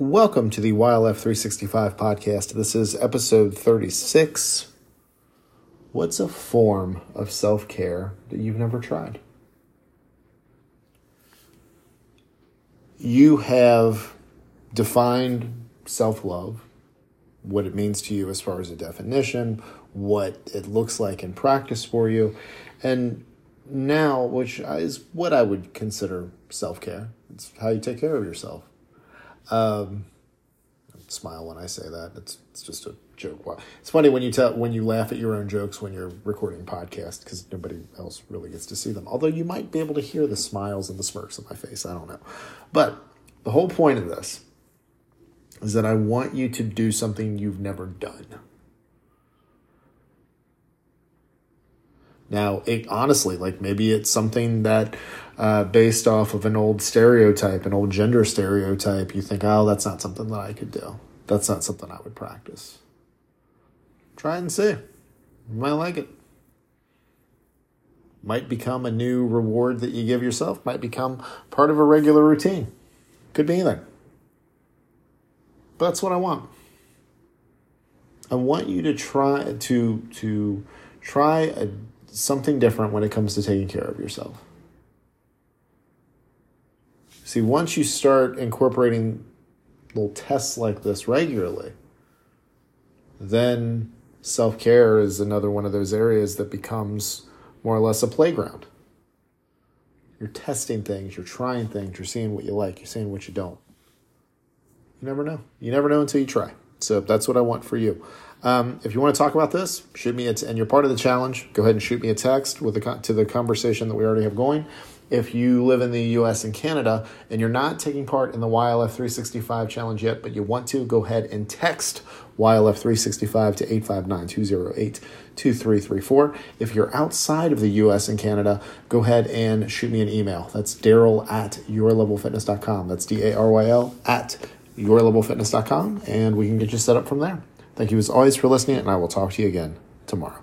Welcome to the YLF 365 podcast. This is episode 36. What's a form of self care that you've never tried? You have defined self love, what it means to you as far as a definition, what it looks like in practice for you, and now, which is what I would consider self care. It's how you take care of yourself. Um, smile when I say that. It's it's just a joke. It's funny when you tell when you laugh at your own jokes when you're recording podcast because nobody else really gets to see them. Although you might be able to hear the smiles and the smirks on my face. I don't know, but the whole point of this is that I want you to do something you've never done. Now, it honestly, like maybe it's something that uh, based off of an old stereotype, an old gender stereotype, you think, oh, that's not something that I could do. That's not something I would practice. Try and see. You might like it. Might become a new reward that you give yourself, might become part of a regular routine. Could be anything. But that's what I want. I want you to try to to try a something different when it comes to taking care of yourself. See, once you start incorporating little tests like this regularly, then self care is another one of those areas that becomes more or less a playground. You're testing things, you're trying things, you're seeing what you like, you're seeing what you don't. You never know. You never know until you try. So that's what I want for you. Um, if you want to talk about this, shoot me a t- and you're part of the challenge. Go ahead and shoot me a text with the co- to the conversation that we already have going. If you live in the U.S. and Canada and you're not taking part in the YLF 365 challenge yet, but you want to, go ahead and text YLF 365 to 859-208-2334. If you're outside of the U.S. and Canada, go ahead and shoot me an email. That's Daryl at yourlevelfitness.com. That's D-A-R-Y-L at yourlevelfitness.com, and we can get you set up from there. Thank you as always for listening, and I will talk to you again tomorrow.